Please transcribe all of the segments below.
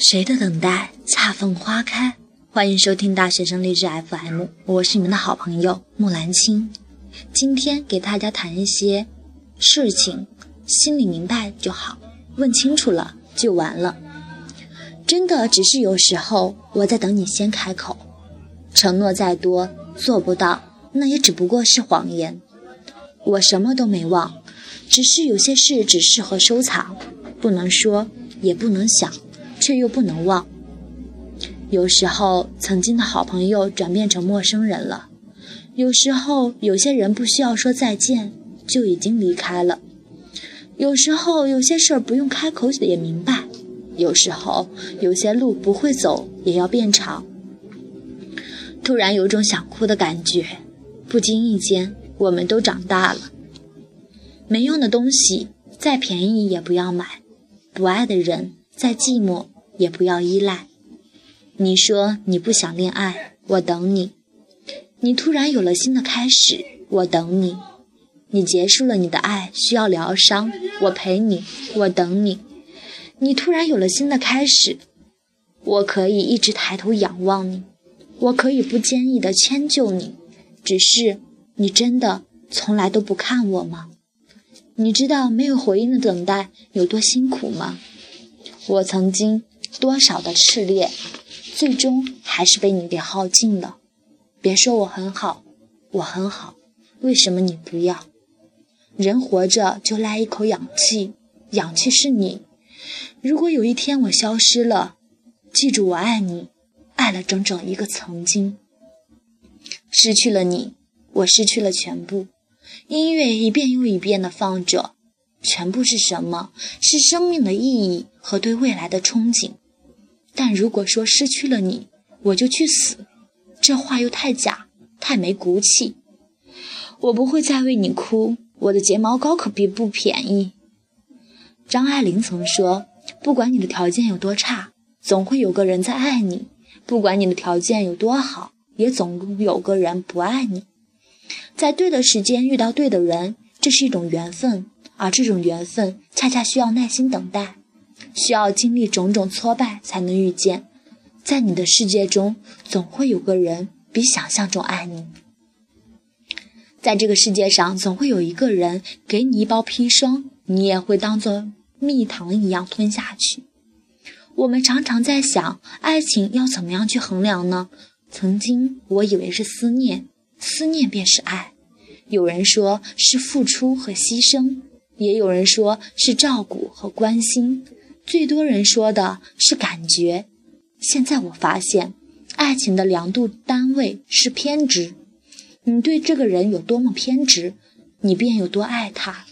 谁的等待恰逢花开？欢迎收听大学生励志 FM，我是你们的好朋友木兰青。今天给大家谈一些事情，心里明白就好，问清楚了就完了。真的只是有时候我在等你先开口，承诺再多做不到，那也只不过是谎言。我什么都没忘，只是有些事只适合收藏，不能说，也不能想。却又不能忘。有时候，曾经的好朋友转变成陌生人了；有时候，有些人不需要说再见就已经离开了；有时候，有些事儿不用开口也明白；有时候，有些路不会走也要变长。突然有种想哭的感觉，不经意间，我们都长大了。没用的东西，再便宜也不要买；不爱的人。再寂寞也不要依赖。你说你不想恋爱，我等你。你突然有了新的开始，我等你。你结束了你的爱，需要疗伤，我陪你，我等你。你突然有了新的开始，我可以一直抬头仰望你，我可以不坚毅的迁就你。只是你真的从来都不看我吗？你知道没有回应的等待有多辛苦吗？我曾经多少的炽烈，最终还是被你给耗尽了。别说我很好，我很好，为什么你不要？人活着就赖一口氧气，氧气是你。如果有一天我消失了，记住我爱你，爱了整整一个曾经。失去了你，我失去了全部。音乐一遍又一遍的放着。全部是什么？是生命的意义和对未来的憧憬。但如果说失去了你，我就去死，这话又太假，太没骨气。我不会再为你哭，我的睫毛膏可并不便宜。张爱玲曾说：“不管你的条件有多差，总会有个人在爱你；不管你的条件有多好，也总有个人不爱你。在对的时间遇到对的人，这是一种缘分。”而这种缘分，恰恰需要耐心等待，需要经历种种挫败才能遇见。在你的世界中，总会有个人比想象中爱你。在这个世界上，总会有一个人给你一包砒霜，你也会当做蜜糖一样吞下去。我们常常在想，爱情要怎么样去衡量呢？曾经我以为是思念，思念便是爱。有人说是付出和牺牲。也有人说是照顾和关心，最多人说的是感觉。现在我发现，爱情的量度单位是偏执。你对这个人有多么偏执，你便有多爱他。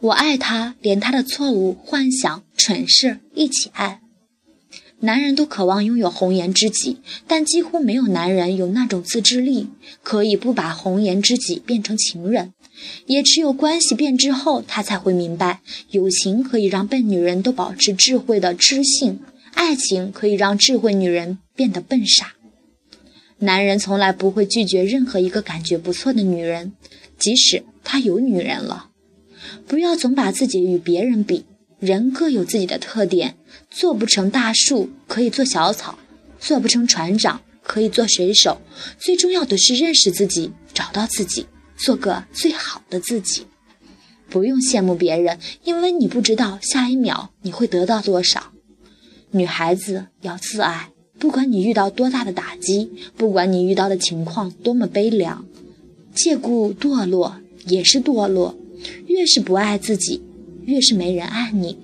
我爱他，连他的错误、幻想、蠢事一起爱。男人都渴望拥有红颜知己，但几乎没有男人有那种自制力，可以不把红颜知己变成情人。也只有关系变质后，他才会明白，友情可以让笨女人都保持智慧的知性，爱情可以让智慧女人变得笨傻。男人从来不会拒绝任何一个感觉不错的女人，即使他有女人了。不要总把自己与别人比，人各有自己的特点，做不成大树可以做小草，做不成船长可以做水手。最重要的是认识自己，找到自己。做个最好的自己，不用羡慕别人，因为你不知道下一秒你会得到多少。女孩子要自爱，不管你遇到多大的打击，不管你遇到的情况多么悲凉，借故堕落也是堕落。越是不爱自己，越是没人爱你。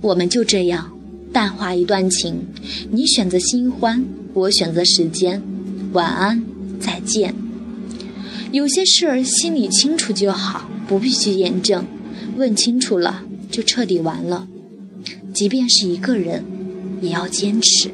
我们就这样淡化一段情，你选择新欢，我选择时间。晚安，再见。有些事儿心里清楚就好，不必去验证。问清楚了，就彻底完了。即便是一个人，也要坚持。